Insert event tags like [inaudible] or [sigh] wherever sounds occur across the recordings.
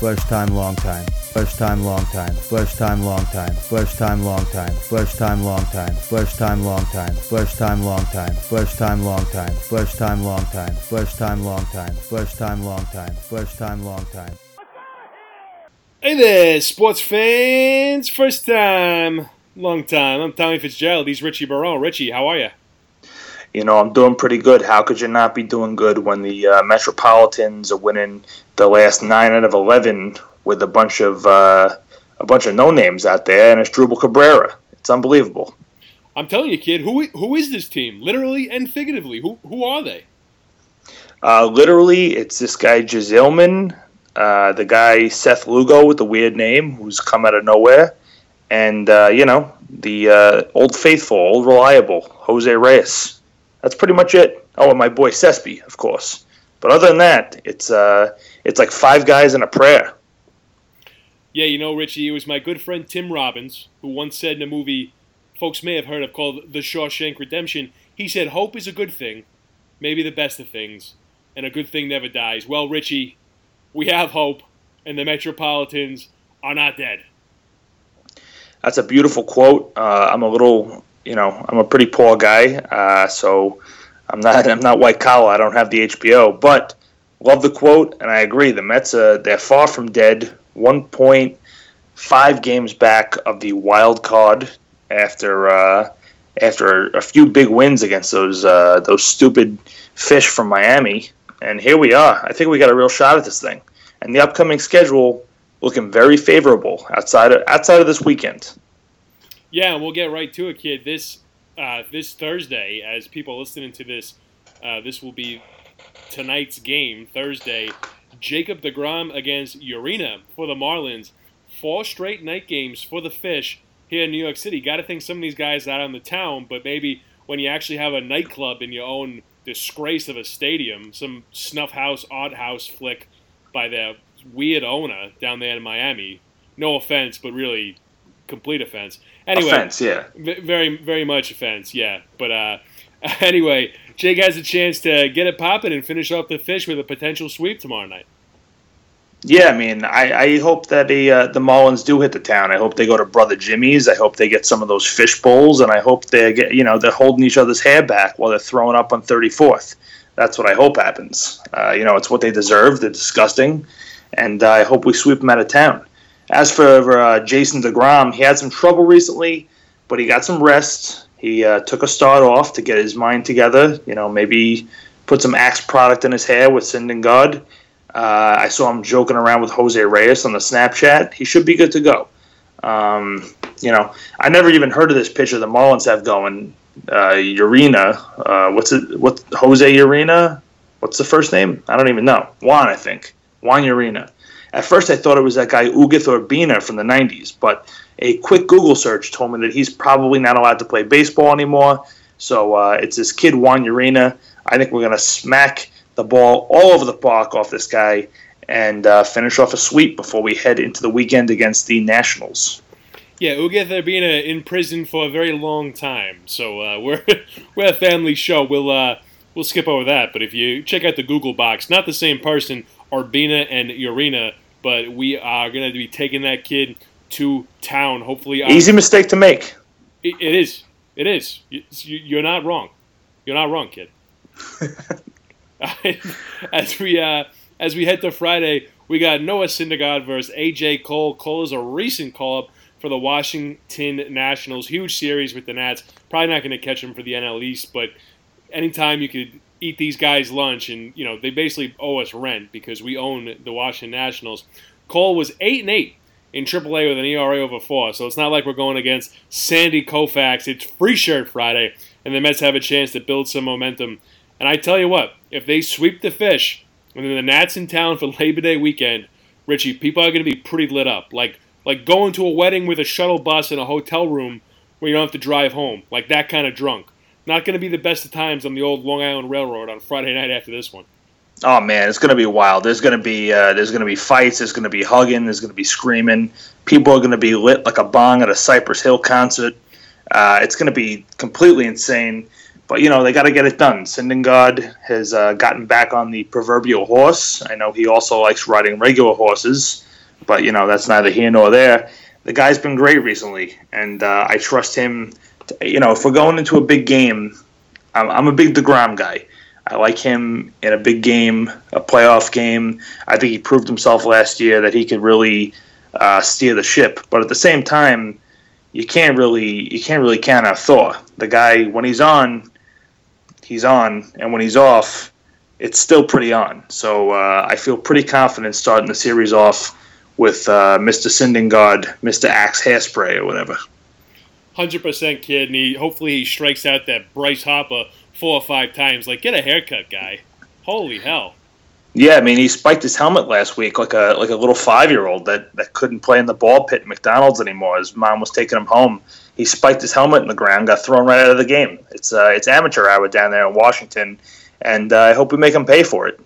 First time, long time. First time, long time. First time, long time. First time, long time. First time, long time. First time, long time. First time, long time. First time, long time. First time, long time. First time, long time. First time, long time. First time, long time. Hey there, sports fans! First time, long time. I'm Tommy Fitzgerald. He's Richie Barone. Richie, how are you? You know, I'm doing pretty good. How could you not be doing good when the uh, Metropolitans are winning the last nine out of eleven with a bunch of uh, a bunch of no names out there, and it's Drupal Cabrera. It's unbelievable. I'm telling you, kid. Who who is this team? Literally and figuratively, who who are they? Uh, literally, it's this guy Gsellman, uh, the guy Seth Lugo with the weird name, who's come out of nowhere, and uh, you know the uh, old faithful, old reliable Jose Reyes. That's pretty much it. Oh, and my boy Sespi, of course. But other than that, it's uh, it's like five guys in a prayer. Yeah, you know, Richie, it was my good friend Tim Robbins who once said in a movie folks may have heard of called The Shawshank Redemption. He said, "Hope is a good thing, maybe the best of things, and a good thing never dies." Well, Richie, we have hope, and the Metropolitans are not dead. That's a beautiful quote. Uh, I'm a little you know, I'm a pretty poor guy, uh, so I'm not [laughs] I'm not white collar. I don't have the HBO, but love the quote, and I agree. The Mets are they're far from dead. One point five games back of the wild card after uh, after a few big wins against those uh, those stupid fish from Miami, and here we are. I think we got a real shot at this thing, and the upcoming schedule looking very favorable outside of outside of this weekend. Yeah, and we'll get right to it, kid. This uh, this Thursday, as people listening to this, uh, this will be tonight's game, Thursday. Jacob DeGrom against Urena for the Marlins. Four straight night games for the Fish here in New York City. Got to think some of these guys out on the town, but maybe when you actually have a nightclub in your own disgrace of a stadium, some snuff house, odd house flick by the weird owner down there in Miami. No offense, but really complete offense. Anyway, offense, yeah, very very much offense, yeah. But uh, [laughs] anyway, Jake has a chance to get it popping and finish off the fish with a potential sweep tomorrow night. Yeah, I mean, I, I hope that the uh, the Marlins do hit the town. I hope they go to Brother Jimmy's. I hope they get some of those fish bowls, and I hope they get you know they're holding each other's hair back while they're throwing up on 34th. That's what I hope happens. Uh, you know, it's what they deserve. They're disgusting, and uh, I hope we sweep them out of town. As for uh, Jason DeGrom, he had some trouble recently, but he got some rest. He uh, took a start off to get his mind together. You know, maybe put some Axe product in his hair with Syndergaard. Uh, I saw him joking around with Jose Reyes on the Snapchat. He should be good to go. Um, you know, I never even heard of this pitcher the Marlins have going. Uh, Urena, uh, what's it? What Jose Urena? What's the first name? I don't even know. Juan, I think. Juan Urena. At first, I thought it was that guy Ugueth Urbina from the 90s, but a quick Google search told me that he's probably not allowed to play baseball anymore. So uh, it's this kid, Juan Urena. I think we're going to smack the ball all over the park off this guy and uh, finish off a sweep before we head into the weekend against the Nationals. Yeah, Ugueth Urbina in prison for a very long time. So uh, [laughs] we're we're a family show. We'll uh, we'll skip over that. But if you check out the Google box, not the same person. Urbina and Urena, but we are going to be taking that kid to town. Hopefully, easy mistake to make. it, it is. It is. You, are not wrong. You're not wrong, kid. [laughs] as we uh, as we head to Friday, we got Noah Syndergaard versus AJ Cole. Cole is a recent call up for the Washington Nationals. Huge series with the Nats. Probably not going to catch him for the NL East, but anytime you could eat these guys lunch, and you know they basically owe us rent because we own the Washington Nationals. Cole was eight and eight in AAA with an ERA over four, so it's not like we're going against Sandy Koufax. It's free shirt Friday, and the Mets have a chance to build some momentum. And I tell you what, if they sweep the fish, and then the Nats in town for Labor Day weekend, Richie, people are going to be pretty lit up. Like like going to a wedding with a shuttle bus in a hotel room where you don't have to drive home, like that kind of drunk. Not going to be the best of times on the old Long Island Railroad on Friday night after this one. Oh man, it's going to be wild. There's going to be uh, there's going to be fights. There's going to be hugging. There's going to be screaming. People are going to be lit like a bong at a Cypress Hill concert. Uh, it's going to be completely insane. but you know they got to get it done. Syndergaard has uh, gotten back on the proverbial horse. I know he also likes riding regular horses, but you know that's neither here nor there. The guy's been great recently, and uh, I trust him. You know, if we're going into a big game, I'm, I'm a big Degrom guy. I like him in a big game, a playoff game. I think he proved himself last year that he could really uh, steer the ship. But at the same time, you can't really you can't really count out Thor. The guy when he's on, he's on, and when he's off, it's still pretty on. So uh, I feel pretty confident starting the series off with uh, Mr. Syndergaard, Mr. Axe Hairspray, or whatever. Hundred percent, kid, and he hopefully he strikes out that Bryce Harper four or five times. Like, get a haircut, guy. Holy hell. Yeah, I mean, he spiked his helmet last week like a like a little five year old that, that couldn't play in the ball pit at McDonald's anymore. His mom was taking him home. He spiked his helmet in the ground, got thrown right out of the game. It's uh, it's amateur hour down there in Washington, and uh, I hope we make him pay for it.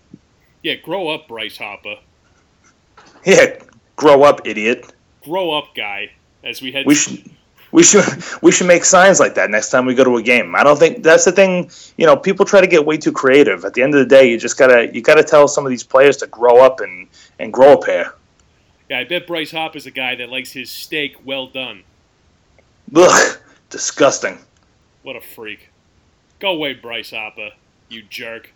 Yeah, grow up, Bryce Harper. Yeah, grow up, idiot. Grow up, guy. As we head. We should we should [laughs] we should make signs like that next time we go to a game. I don't think that's the thing. You know, people try to get way too creative. At the end of the day, you just gotta you gotta tell some of these players to grow up and and grow a pair. Yeah, I bet Bryce is a guy that likes his steak well done. Ugh, disgusting. What a freak. Go away, Bryce Harper, you jerk.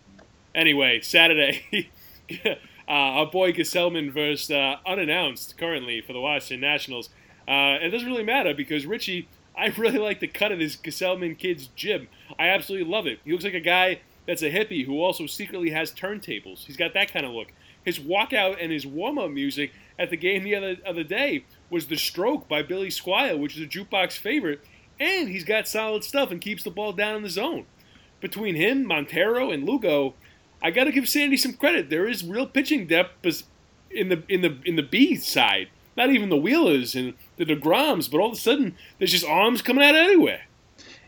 Anyway, Saturday, [laughs] uh, our boy Gsellman versus uh, unannounced currently for the Washington Nationals. Uh, it doesn't really matter because Richie, I [laughs] really like the cut of this Gsellman kid's jib. I absolutely love it. He looks like a guy that's a hippie who also secretly has turntables. He's got that kind of look. His walkout and his warm up music at the game the other, other day was The Stroke by Billy Squier, which is a jukebox favorite, and he's got solid stuff and keeps the ball down in the zone. Between him, Montero, and Lugo, I got to give Sandy some credit. There is real pitching depth in the in the in the B side not even the Wheelers and the DeGroms, but all of a sudden there's just arms coming out of anywhere.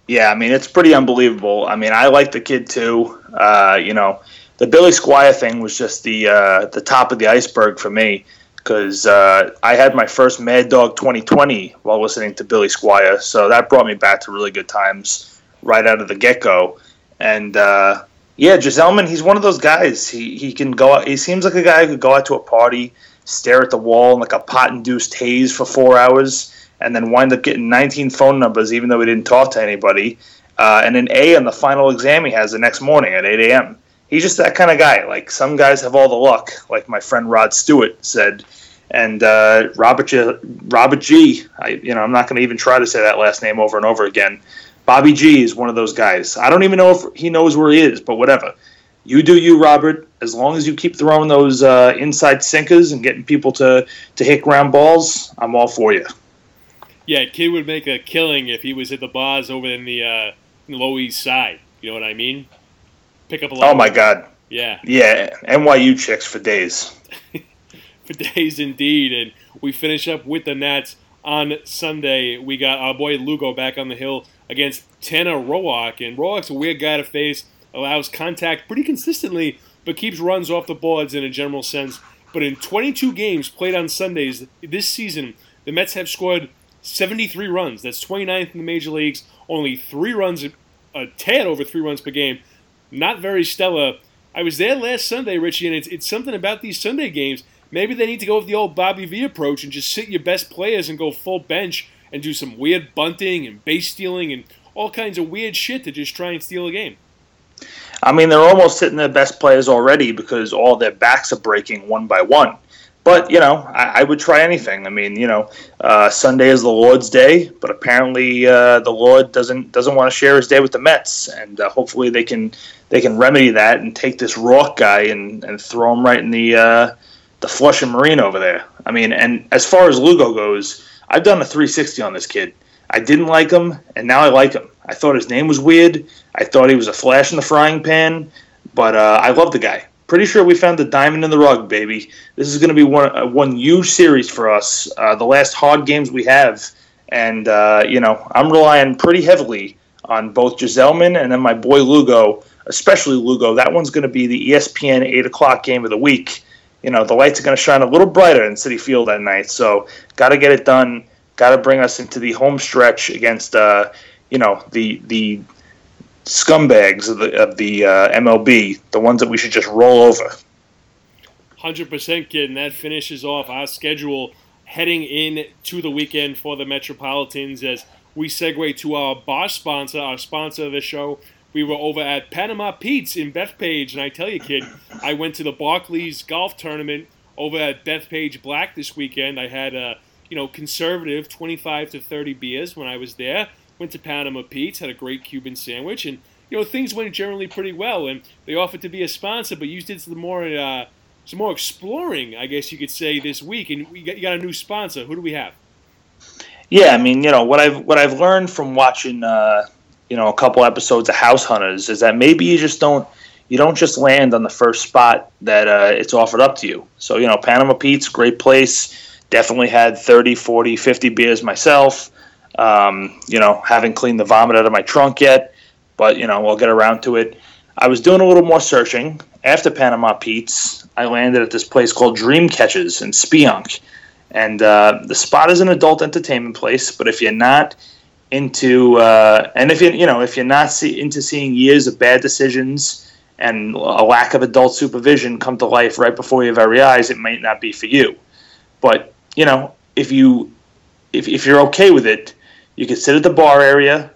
Yeah, I mean it's pretty unbelievable. I mean I like the kid too. Uh, you know, the Billy Squier thing was just the uh, the top of the iceberg for me because uh, I had my first Mad Dog 2020 while listening to Billy Squier, so that brought me back to really good times right out of the get go. And uh, yeah, Gsellman, he's one of those guys. He he can go. Out, he seems like a guy who could go out to a party stare at the wall in like a pot induced haze for four hours, and then wind up getting 19 phone numbers even though he didn't talk to anybody, uh, and an A on the final exam he has the next morning at 8 a.m. He's just that kind of guy. Like some guys have all the luck, like my friend Rod Stewart said. And uh, Robert G, Robert G, I, you know, I'm not going to even try to say that last name over and over again. Bobby G is one of those guys. I don't even know if he knows where he is, but whatever you do you, Robert. As long as you keep throwing those uh, inside sinkers and getting people to, to hit ground balls, I'm all for you. Yeah, kid would make a killing if he was at the bars over in the, uh, Low East Side. You know what I mean? Pick up a lot. Oh my God. Yeah. Yeah, NYU chicks for days. [laughs] for days indeed, and we finish up with the Nats on Sunday. We got our boy Lugo back on the hill against Tanner Roark, and Roark's a weird guy to face allows contact pretty consistently, but keeps runs off the boards in a general sense. But in 22 games played on Sundays this season, the Mets have scored 73 runs. That's 29th in the major leagues. Only three runs, a tad over three runs per game. Not very stellar. I was there last Sunday, Richie, and it's, it's something about these Sunday games. Maybe they need to go with the old Bobby V approach and just sit your best players and go full bench and do some weird bunting and base stealing and all kinds of weird shit to just try and steal a game. I mean, they're almost hitting their best players already because all their backs are breaking one by one. But you know, I, I would try anything. I mean, you know, uh, Sunday is the Lord's day, but apparently uh, the Lord doesn't doesn't want to share his day with the Mets, and uh, hopefully they can they can remedy that and take this Roark guy and, and throw him right in the uh, the Flushing Marine over there. I mean, and as far as Lugo goes, I've done a 360 on this kid. I didn't like him, and now I like him. I thought his name was weird. I thought he was a flash in the frying pan, but uh, I love the guy. Pretty sure we found the diamond in the rug, baby. This is going to be one uh, one huge series for us. Uh, the last hard games we have, and uh, you know I'm relying pretty heavily on both Gsellman and then my boy Lugo, especially Lugo. That one's going to be the ESPN eight o'clock game of the week. You know the lights are going to shine a little brighter in Citi Field that night, so got to get it done got to bring us into the home stretch against uh, you know the the scumbags of the of the uh, MLB, the ones that we should just roll over. Hundred percent, kid, and that finishes off our schedule heading in to the weekend for the Metropolitans as we segue to our bar sponsor, our sponsor of the show. We were over at Panama Pete's in Bethpage, and I tell you, kid, I went to the Barclays golf tournament over at Bethpage Black this weekend. I had a you know conservative 25 to 30 beers when I was there. Went to Panama Pete's, had a great Cuban sandwich, and you know things went generally pretty well. And they offered to be a sponsor, but you did some more uh, some more exploring, I guess you could say, this week. And we got, you got a new sponsor. Who do we have? Yeah, I mean, you know what I've what I've learned from watching, uh, you know, a couple episodes of House Hunters is that maybe you just don't you don't just land on the first spot that uh, it's offered up to you. So you know, Panama Pete's great place. Definitely had 30, 40, 50 beers myself. Um, you know, haven't cleaned the vomit out of my trunk yet, but you know, we'll get around to it. I was doing a little more searching after Panama Pete's. I landed at this place called Dream Catches in Spionk, and uh, the spot is an adult entertainment place. But if you're not into, uh, and if you you know, if you're not see, into seeing years of bad decisions and a lack of adult supervision come to life right before your very eyes, it might not be for you. But you know, if you if, if you're okay with it, you can sit at the bar area,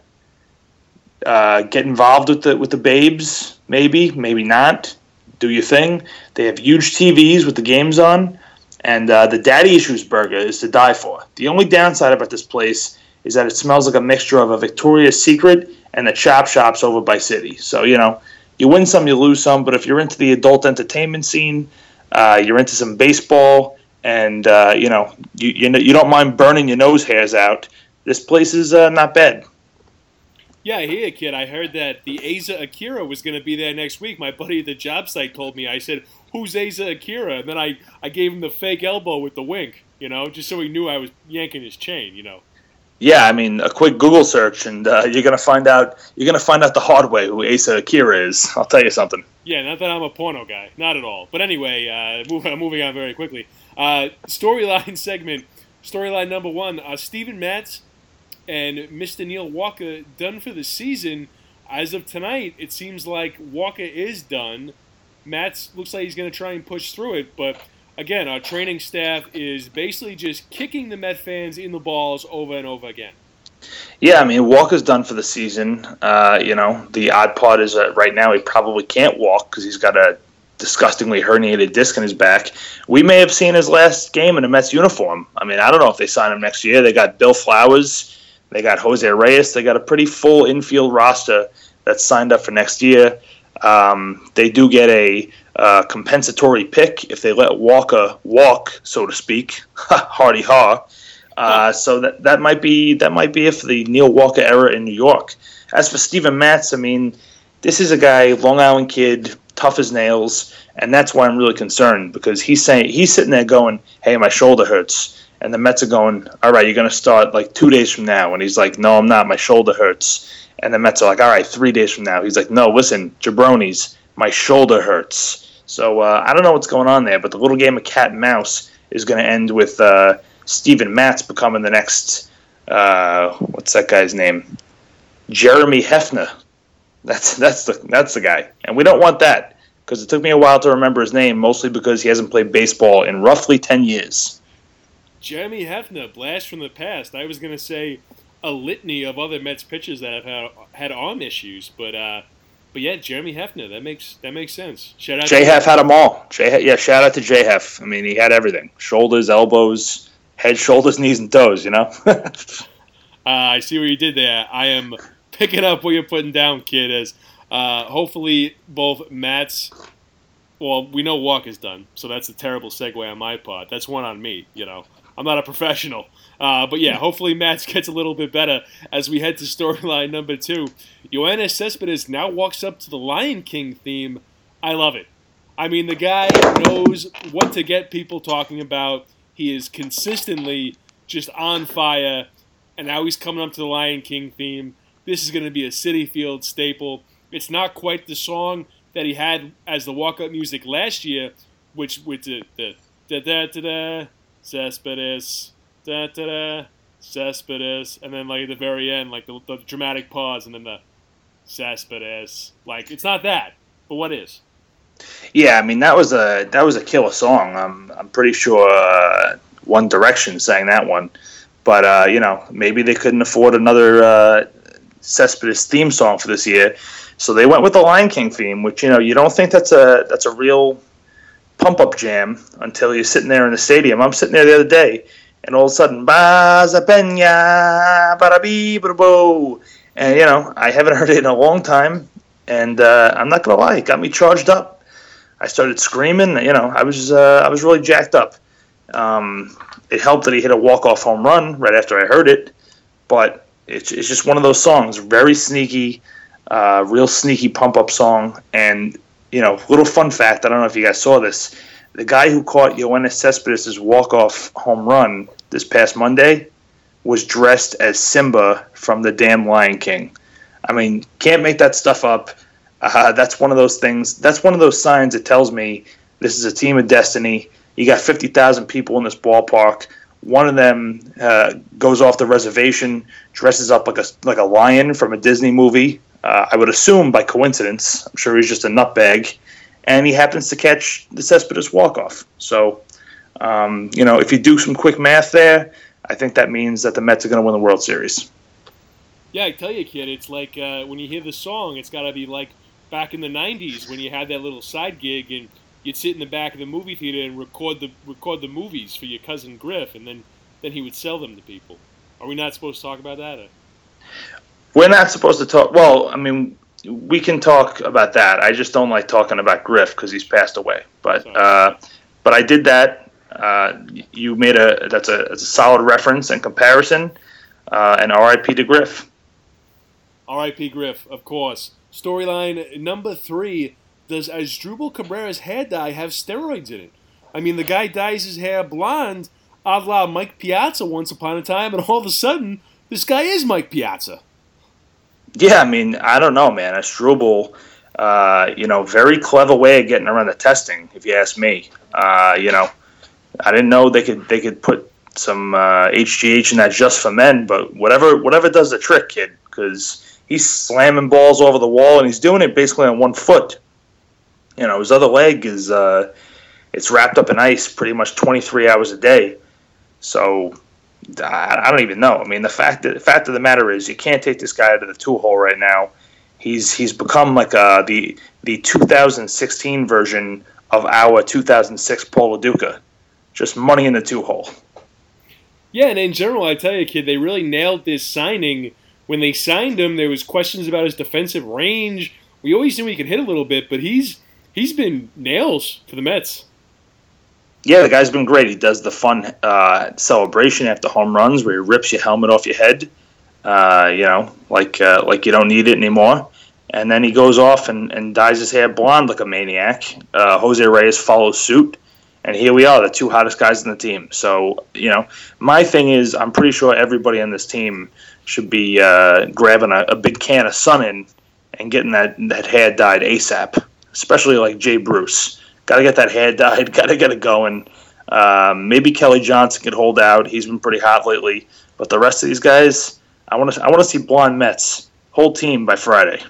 uh, get involved with the with the babes, maybe, maybe not. Do your thing. They have huge TVs with the games on, and uh, the Daddy Issues burger is to die for. The only downside about this place is that it smells like a mixture of a Victoria's Secret and the chop shops over by City. So you know, you win some, you lose some. But if you're into the adult entertainment scene, uh, you're into some baseball, and uh, you know, you, you you don't mind burning your nose hairs out this place is uh, not bad. Yeah, you, kid. I heard that the Asa Akira was going to be there next week. My buddy at the job site told me. I said, "Who's Asa Akira?" And then I, I gave him the fake elbow with the wink, you know, just so he knew I was yanking his chain, you know. Yeah, I mean, a quick Google search, and uh, you're gonna find out. You're gonna find out the hard way who Asa Akira is. [laughs] I'll tell you something. Yeah, not that I'm a porno guy, not at all. But anyway, uh, moving, [laughs] moving on very quickly. Uh, storyline [laughs] segment. Storyline number one. Uh, Steven Matz and Mr. Neil Walker done for the season. As of tonight, it seems like Walker is done. Matz looks like he's going to try and push through it, but again, our training staff is basically just kicking the Met fans in the balls over and over again. Yeah, I mean Walker's done for the season. Uh, you know, the odd part is that right now he probably can't walk because he's got a disgustingly herniated disc in his back. We may have seen his last game in a Mets uniform. I mean, I don't know if they sign him next year. They got Bill Flowers they got Jose Reyes. They got a pretty full infield roster that's signed up for next year. Um, they do get a uh, compensatory pick if they let Walker walk, so to speak. [laughs] Hardy ha. Uh, so that that might be that might be for the Neil Walker era in New York. As for Steven Matz, I mean, this is a guy, Long Island kid, tough as nails, and that's why I'm really concerned because he's saying he's sitting there going, "Hey, my shoulder hurts." And the Mets are going, all right, you're going to start like two days from now. And he's like, no, I'm not. My shoulder hurts. And the Mets are like, all right, three days from now. He's like, no, listen, jabronis, my shoulder hurts. So uh, I don't know what's going on there, but the little game of cat and mouse is going to end with uh, Steven Matz becoming the next, uh, what's that guy's name? Jeremy Hefner. That's that's the that's the guy, and we don't want that because it took me a while to remember his name, mostly because he hasn't played baseball in roughly ten years. Jeremy Hefner, blast from the past. I was going to say a litany of other Mets pitchers that have had, had arm issues, but uh, but yeah, Jeremy Hefner. That makes that makes sense. Shout out. J Hef had them all. J yeah, shout out to J Hef. I mean, he had everything: shoulders, elbows, head, shoulders, knees, and toes. You know. [laughs] uh, I see what you did there. I am picking up what you're putting down, kid. As uh, hopefully both Matz. Well, we know Walk is done, so that's a terrible segue on my part. That's one on me, you know. I'm not a professional. Uh, but yeah, hopefully Matz gets a little bit better as we head to storyline number two. Yoenis Cespedes now walks up to the Lion King theme. I love it. I mean, the guy knows what to get people talking about. He is consistently just on fire, and now he's coming up to the Lion King theme. This is going to be a Citi Field staple. It's not quite the song that he had as the walk-up music last year, which with the the da da da da Cespedes, da da da, Cespedes, and then like at the very end, like the, the dramatic pause, and then the Cespedes. Like it's not that, but what is? Yeah, I mean that was a that was a killer song. I'm I'm pretty sure uh, One Direction sang that one, but uh, you know maybe they couldn't afford another uh, Cespedes theme song for this year, so they went with the Lion King theme, which you know you don't think that's a that's a real pump up jam until you're sitting there in the stadium. I'm sitting there the other day, and all of a sudden, Baza Pena, Barabi, and you know I haven't [laughs] heard it in a long time, and uh, I'm not gonna lie, it got me charged up. I started screaming. You know, I was uh, I was really jacked up. Um, it helped that he hit a walk off home run right after I heard it, but it's, it's just one of those songs, very sneaky, uh, real sneaky pump up song, and you know, little fun fact. I don't know if you guys saw this. The guy who caught Yoenis Cespedes' walk-off home run this past Monday was dressed as Simba from the damn Lion King. I mean, can't make that stuff up. Uh, that's one of those things. That's one of those signs that tells me this is a team of destiny. You got 50,000 people in this ballpark. One of them uh, goes off the reservation, dresses up like a like a lion from a Disney movie, uh, I would assume by coincidence. I'm sure he's just a nutbag, and he happens to catch the Cespedes walk off. So, um, you know, if you do some quick math there, I think that means that the Mets are going to win the World Series. Yeah, I tell you, kid, it's like uh, when you hear the song, it's got to be like back in the '90s when you had that little side gig and you'd sit in the back of the movie theater and record the record the movies for your cousin Griff, and then then he would sell them to people. Are we not supposed to talk about that? Or? We're not supposed to talk. Well, I mean, we can talk about that. I just don't like talking about Griff because he's passed away. But uh, but I did that. Uh, you made a that's a, that's a solid reference and comparison. Uh, and R.I.P. to Griff. R.I.P. Griff, of course. Storyline number three: Does Asdrubal Cabrera's hair dye have steroids in it? I mean, the guy dyes his hair blonde, a la Mike Piazza once upon a time, and all of a sudden, this guy is Mike Piazza. Yeah, I mean, I don't know, man. Asdrubal, uh, you know, very clever way of getting around the testing, if you ask me. Uh, you know, I didn't know they could they could put some uh, HGH in that just for men, but whatever whatever does the trick, kid, because he's slamming balls over the wall and he's doing it basically on one foot. You know, his other leg is uh, it's wrapped up in ice pretty much 23 hours a day. So I don't even know. I mean, the fact that, the fact of the matter is, you can't take this guy out of the two hole right now. He's he's become like uh, the the 2016 version of our 2006 Paul Duca, just money in the two hole. Yeah, and in general, I tell you, kid, they really nailed this signing. When they signed him, there was questions about his defensive range. We always knew he could hit a little bit, but he's he's been nails for the Mets yeah, the guy's been great. He does the fun uh, celebration after home runs where he rips your helmet off your head, uh, you know, like uh, like you don't need it anymore. And then he goes off and, and dyes his hair blonde like a maniac. Uh, Jose Reyes follows suit, and here we are, the two hottest guys in the team. So you know, my thing is, I'm pretty sure everybody on this team should be uh, grabbing a, a big can of Sun-In and getting that that hair dyed ASAP, especially like Jay Bruce Got to get that hair dyed. [laughs] Got to get it going. Um, maybe Kelly Johnson could hold out. He's been pretty hot lately. But the rest of these guys, I want to I want to see blonde Mets whole team by Friday.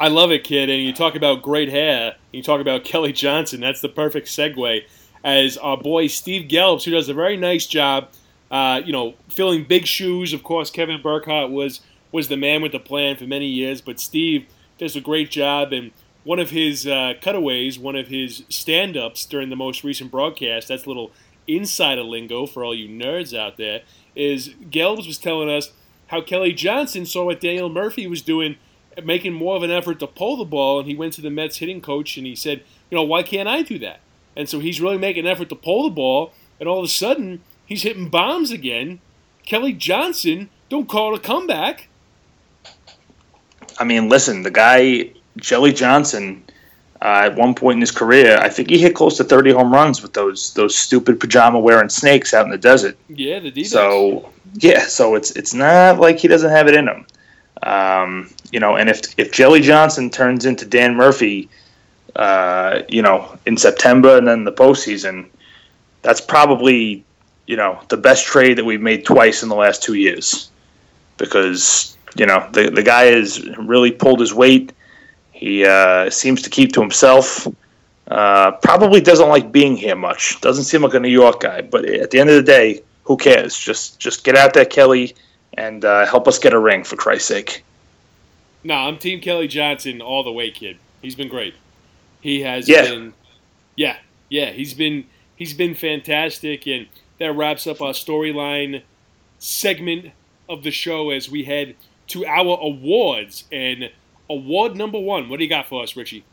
I love it, kid. And you talk about great hair. You talk about [laughs] Kelly Johnson. That's the perfect segue. As our boy Steve Gelbs, who does a very nice job, uh, you know, filling big shoes. Of course, Kevin Burkhardt was was the man with the plan for many years, but Steve does a great job and one of his uh, cutaways, one of his stand ups during the most recent broadcast, that's a little insider lingo for all you nerds out there, is Gelbs was telling us how Kelly Johnson saw what Daniel Murphy was doing, making more of an effort to pull the ball, and he went to the Mets hitting coach and he said, you know, why can't I do that? And so he's really making an effort to pull the ball, and all of a sudden he's hitting bombs again. Kelly Johnson, don't call it a comeback. I mean, listen, the guy Jelly Johnson, uh, at one point in his career, I think he hit close to 30 home runs with those those stupid pajama wearing snakes out in the desert. Yeah, the D-backs. So yeah, so it's it's not like he doesn't have it in him. Um, you know, and if if Jelly Johnson turns into Dan Murphy, uh, you know, in September and then the postseason, that's probably you know the best trade that we've made twice in the last two years, because you know, the the guy has really pulled his weight. He uh, seems to keep to himself. Uh, probably doesn't like being here much. Doesn't seem like a New York guy. But at the end of the day, who cares? Just just get out there, Kelly, and uh, help us get a ring for Christ's sake. No, I'm Team Kelly Johnson all the way, kid. He's been great. He has Yeah. been, yeah, yeah. He's been he's been fantastic, and that wraps up our storyline segment of the show as we head to our awards. And award number one, what do you got for us, Richie?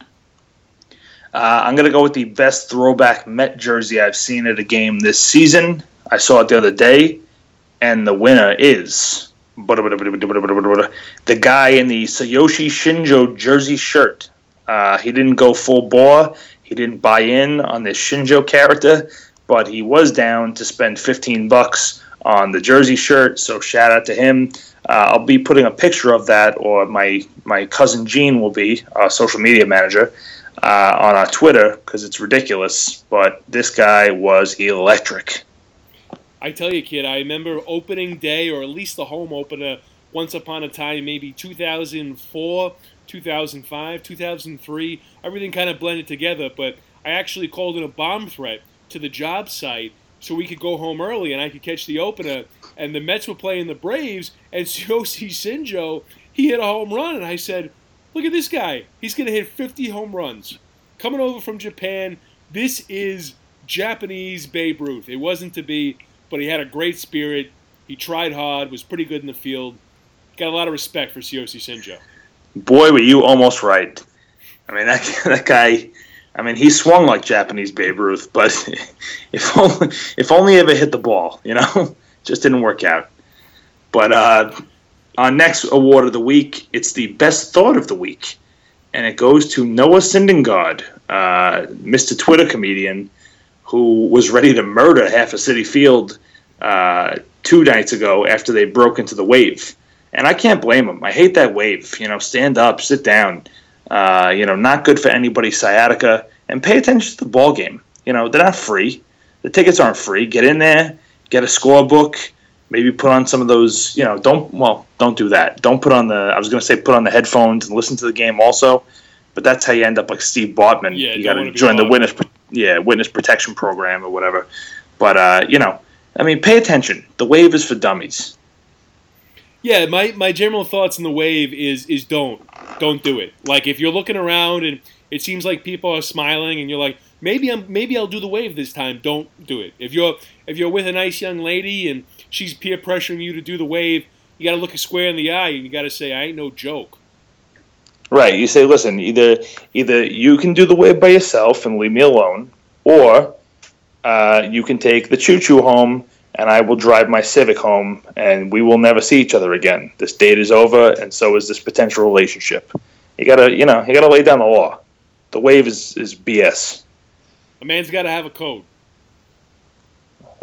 Uh, I'm going to go with the best throwback Met jersey I've seen at a game this season. I saw it the other day, and the winner is the guy in the Tsuyoshi Shinjo jersey shirt. Uh, he didn't go full bore. He didn't buy in on this Shinjo character, but he was down to spend 15 bucks on the jersey shirt. So shout out to him. Uh, I'll be putting a picture of that, or my my cousin Gene will be our social media manager uh, on our Twitter because it's ridiculous. But this guy was electric. I tell you, kid, I remember opening day, or at least the home opener, once upon a time, maybe 2004, 2005, 2003. Everything kind of blended together, but I actually called in a bomb threat to the job site so we could go home early and I could catch the opener. And the Mets were playing the Braves, and [laughs] Yoshi Shinjo, he hit a home run, and I said, Look at this guy. He's going to hit 50 home runs. Coming over from Japan, this is Japanese Babe Ruth. It wasn't to be, but he had a great spirit. He tried hard, was pretty good in the field. Got a lot of respect for Tsuyoshi Shinjo. Boy, were you almost right. I mean, that, [laughs] that guy. I mean, he swung like Japanese Babe Ruth, but [laughs] if only if only he ever hit the ball, you know, [laughs] just didn't work out. But uh, our next award of the week, it's the best thought of the week, and it goes to Noah Syndergaard, uh, Mr. Twitter comedian, who was ready to murder half a Citi Field uh, two nights ago after they broke into the wave. And I can't blame him. I hate that wave. You know, stand up, sit down. Uh, you know, not good for anybody's sciatica. And pay attention to the ball game. You know, they're not free. The tickets aren't free. Get in there, get a scorebook. Maybe put on some of those. You know, don't well, don't do that. Don't put on the. I was going to say put on the headphones and listen to the game also. But that's how you end up like Steve Bartman. Yeah, you got to join the witness, yeah, witness protection program or whatever. But uh, you know, I mean, pay attention. The wave is for dummies. Yeah, my, my general thoughts on the wave is is don't don't do it. Like if you're looking around and it seems like people are smiling and you're like maybe I'm maybe I'll do the wave this time. Don't do it. If you're if you're with a nice young lady and she's peer pressuring you to do the wave, you got to look her square in the eye and you got to say I ain't no joke. Right. You say, listen, either either you can do the wave by yourself and leave me alone, or uh, you can take the choo choo home and I will drive my Civic home and we will never see each other again. This date is over, and so is this potential relationship. You gotta, you know, you gotta lay down the law. The wave is is BS. A man's got to have a code.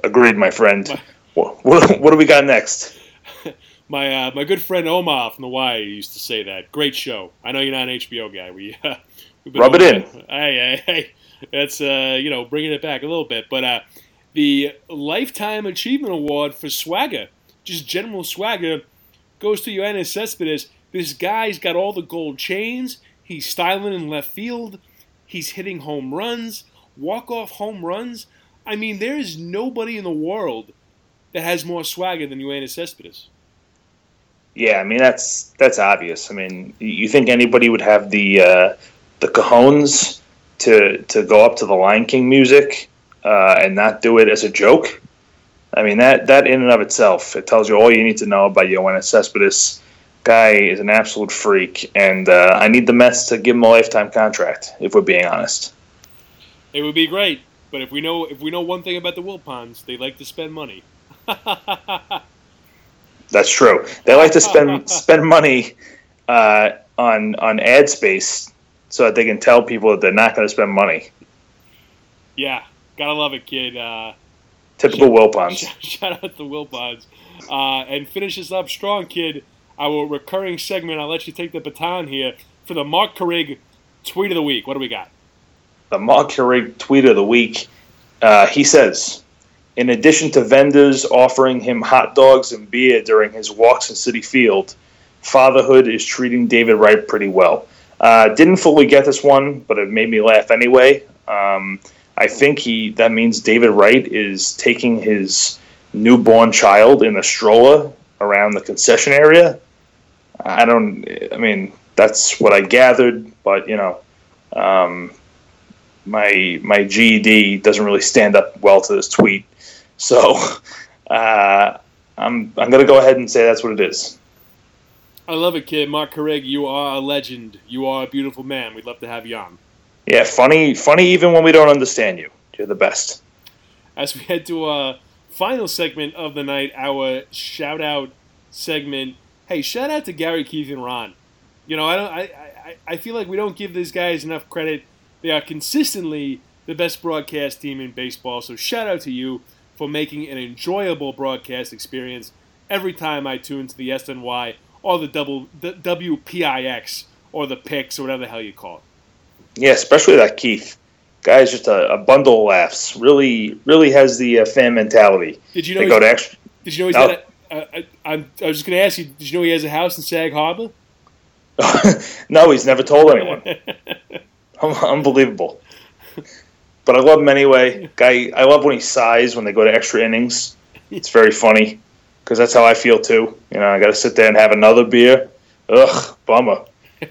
Agreed, my friend. [laughs] What, what, what do we got next? [laughs] My uh, my good friend Omar from the Y used to say that. Great show. I know you're not an HBO guy. We [laughs] uh, Rub it in. Hey, hey, hey. That's uh, you know bringing it back a little bit, but uh, the lifetime achievement award for swagger, just general swagger, goes to Yoenis Cespedes. This guy's got all the gold chains. He's styling in left field. He's hitting home runs, walk off home runs. I mean, there is nobody in the world that has more swagger than Yoenis Cespedes. Yeah, I mean that's that's obvious. I mean, you think anybody would have the uh, the cajones to to go up to the Lion King music uh, and not do it as a joke? I mean that that in and of itself it tells you all you need to know about Yoenis Cespedes. Guy is an absolute freak, and uh, I need the Mets to give him a lifetime contract. If we're being honest. It would be great, but if we know if we know one thing about the Wilpons, they like to spend money. [laughs] That's true. They like to spend [laughs] spend money uh, on on ad space so that they can tell people that they're not going to spend money. yeah, gotta love it, kid. Uh, Typical Wilpons. shout, [laughs] shout out to Wilpons. Uh, and finish this up strong, kid. Our recurring segment. I'll let you take the baton here for the Marc Carig tweet of the week. What do we got? The Marc Carig tweet of the week. Uh, he says, in addition to vendors offering him hot dogs and beer during his walks in Citi Field, fatherhood is treating David Wright pretty well. Uh, didn't fully get this one, but it made me laugh anyway. Um, I think he that means David Wright is taking his newborn child in a stroller around the concession area. I don't. I mean, that's what I gathered, but you know, um, my my GED doesn't really stand up well to this tweet, so [laughs] uh, I'm I'm gonna go ahead and say that's what it is. I love it, kid. Marc Carig, you are a legend. You are a beautiful man. We'd love to have you on. Yeah, funny, funny. Even when we don't understand you, you're the best. As we head to a final segment of the night, our shout out segment. Hey, shout out to Gary, Keith, and Ron. You know, I don't. I, I, I feel like we don't give these guys enough credit. They are consistently the best broadcast team in baseball. So shout out to you for making an enjoyable broadcast experience every time I tune to the SNY or the double the WPIX or the PIX or whatever the hell you call it. Yeah, especially that Keith guy is just a, a bundle of laughs. Really, really has the uh, fan mentality. Did you know? They he's- go to extra. Did you know he's No. got a? I, I'm- I was just going to ask you. Did you know he has a house in Sag Harbor? [laughs] no, he's never told anyone. [laughs] Unbelievable. But I love him anyway. Guy, I love when he sighs when they go to extra innings. It's very funny because that's how I feel too. You know, I got to sit there and have another beer. Ugh, bummer. [laughs]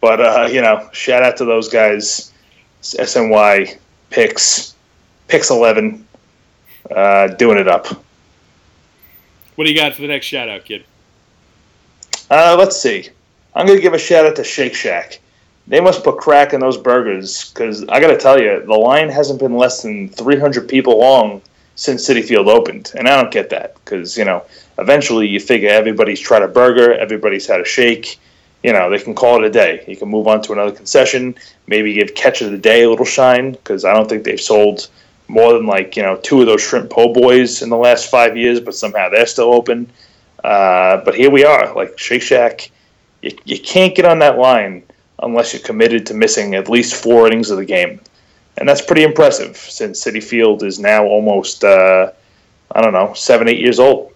but uh, you know, shout out to those guys. SNY PIX, PIX eleven, uh, doing it up. What do you got for the next shout out, kid? Uh, let's see. I'm going to give a shout out to Shake Shack. They must put crack in those burgers because I got to tell you, the line hasn't been less than 300 people long since Citi Field opened, and I don't get that because you know eventually you figure everybody's tried a burger, everybody's had a shake. You know they can call it a day. You can move on to another concession, maybe give Catch of the Day a little shine because I don't think they've sold more than like you know two of those shrimp po' boys in the last five years, but somehow they're still open. Uh, but here we are, like Shake Shack. You, you can't get on that line unless you're committed to missing at least four innings of the game, and that's pretty impressive since Citi Field is now almost uh, I don't know seven eight years old.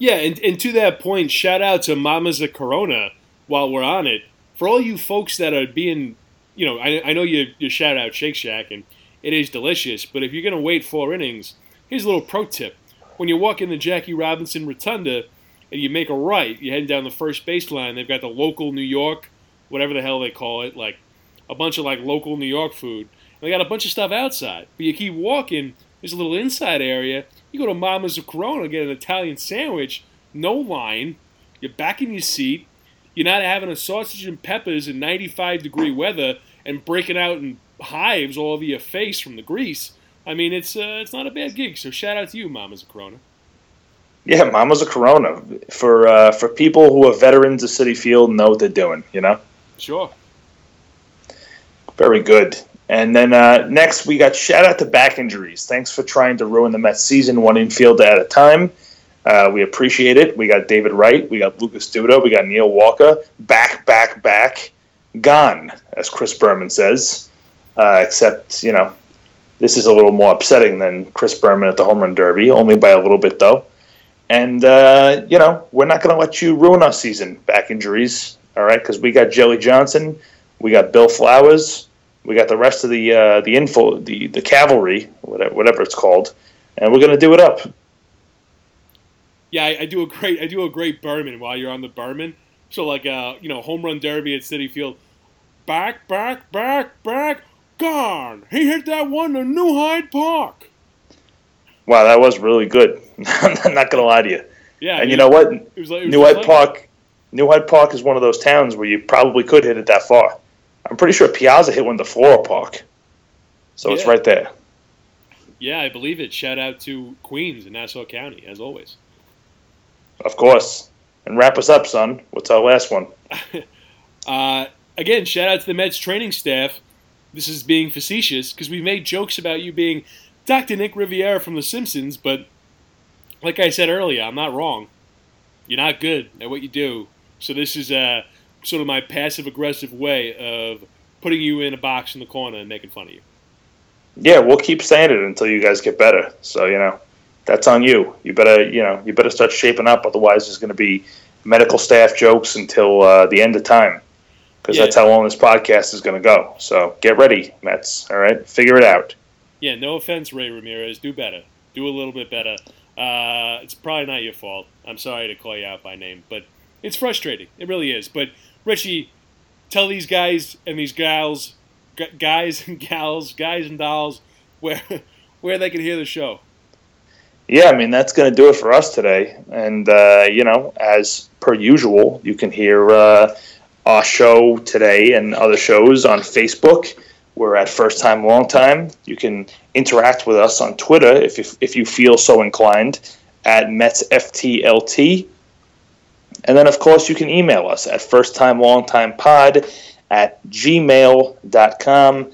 Yeah, and, and to that point, shout out to Mamas of Corona while we're on it. For all you folks that are being, you know, I, I know you, you shout out Shake Shack, and it is delicious, but if you're going to wait four innings, here's a little pro tip. When you walk in the Jackie Robinson Rotunda and you make a right, you're heading down the first baseline, they've got the local New York, whatever the hell they call it, like a bunch of like local New York food. And they got a bunch of stuff outside. But you keep walking, there's a little inside area. You go to Mama's of Corona, get an Italian sandwich, no line. You're back in your seat. You're not having a sausage and peppers in 95 degree weather and breaking out in hives all over your face from the grease. I mean, it's uh, it's not a bad gig. So shout out to you, Mama's of Corona. Yeah, Mama's a Corona for uh, for people who are veterans of Citi Field know what they're doing. You know. Sure. Very good. And then uh, next, we got shout out to back injuries. Thanks for trying to ruin the Mets season one infield at a time. Uh, we appreciate it. We got David Wright. We got Lucas Duda. We got Neil Walker. Back, back, back. Gone, as Chris Berman says. Uh, except, you know, this is a little more upsetting than Chris Berman at the Home Run Derby, only by a little bit, though. And, uh, you know, we're not going to let you ruin our season, back injuries, all right? Because we got Jelly Johnson. We got Bill Flowers. We got the rest of the uh, the info, the the cavalry, whatever, whatever it's called, and we're gonna do it up. Yeah, I, I do a great I do a great Berman while you're on the Berman. So like uh, you know, home run derby at Citi Field. Back, back, back, back, gone. He hit that one to New Hyde Park. Wow, that was really good. [laughs] I'm not gonna lie to you. Yeah, And you know what? It was like, New Hyde like- Park. New Hyde Park is one of those towns where you probably could hit it that far. I'm pretty sure Piazza hit one to Floral Park, so it's right there. Yeah, I believe it. Shout out to Queens and Nassau County, as always. Of course. And wrap us up, son. What's our last one? [laughs] Uh, again, shout out to the Mets training staff. This is being facetious because we've made jokes about you being Dr. Nick Riviera from The Simpsons, but like I said earlier, I'm not wrong. You're not good at what you do. So this is uh, sort of my passive aggressive way of putting you in a box in the corner and making fun of you. Yeah, we'll keep saying it until you guys get better. So you know, that's on you. You better, you know, you better start shaping up. Otherwise, there's going to be medical staff jokes until uh, the end of time because Yeah. that's how long this podcast is going to go. So get ready, Mets. All right, figure it out. Yeah, no offense, Ray Ramirez. Do better. Do a little bit better. Uh, it's probably not your fault. I'm sorry to call you out by name, but it's frustrating. It really is. But Richie, tell these guys and these gals, guys and gals, guys and dolls, where [laughs] where they can hear the show. Yeah, I mean that's going to do it for us today. And uh, you know, as per usual, you can hear uh, our show today and other shows on Facebook. We're at First Time Long Time. You can interact with us on Twitter if you, if you feel so inclined at MetsFTLT. And then, of course, you can email us at firsttimelongtimepod at gmail.com.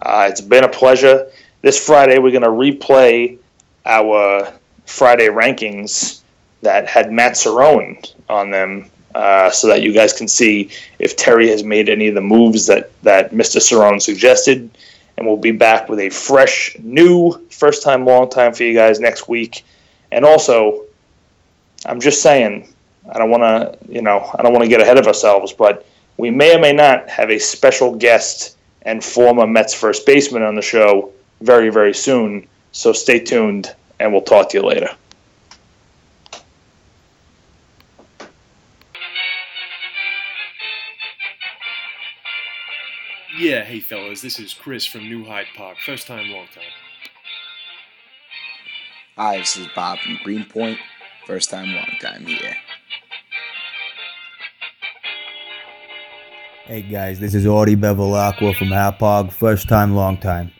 Uh, it's been a pleasure. This Friday, we're going to replay our Friday rankings that had Matt Cerrone on them uh, so that you guys can see if Terry has made any of the moves that, that Mr. Cerrone suggested. And we'll be back with a fresh, new, first time, long time for you guys next week. And also, I'm just saying, I don't want to, you know, I don't want to get ahead of ourselves, but we may or may not have a special guest and former Mets first baseman on the show very, very soon. So stay tuned, and we'll talk to you later. Yeah, hey fellas, this is Chris from New Hyde Park. First time, long time. Hi, this is Bob from Greenpoint. First time, long time here. Hey guys, this is Audie Bevilacqua from Hauppauge. First time, long time.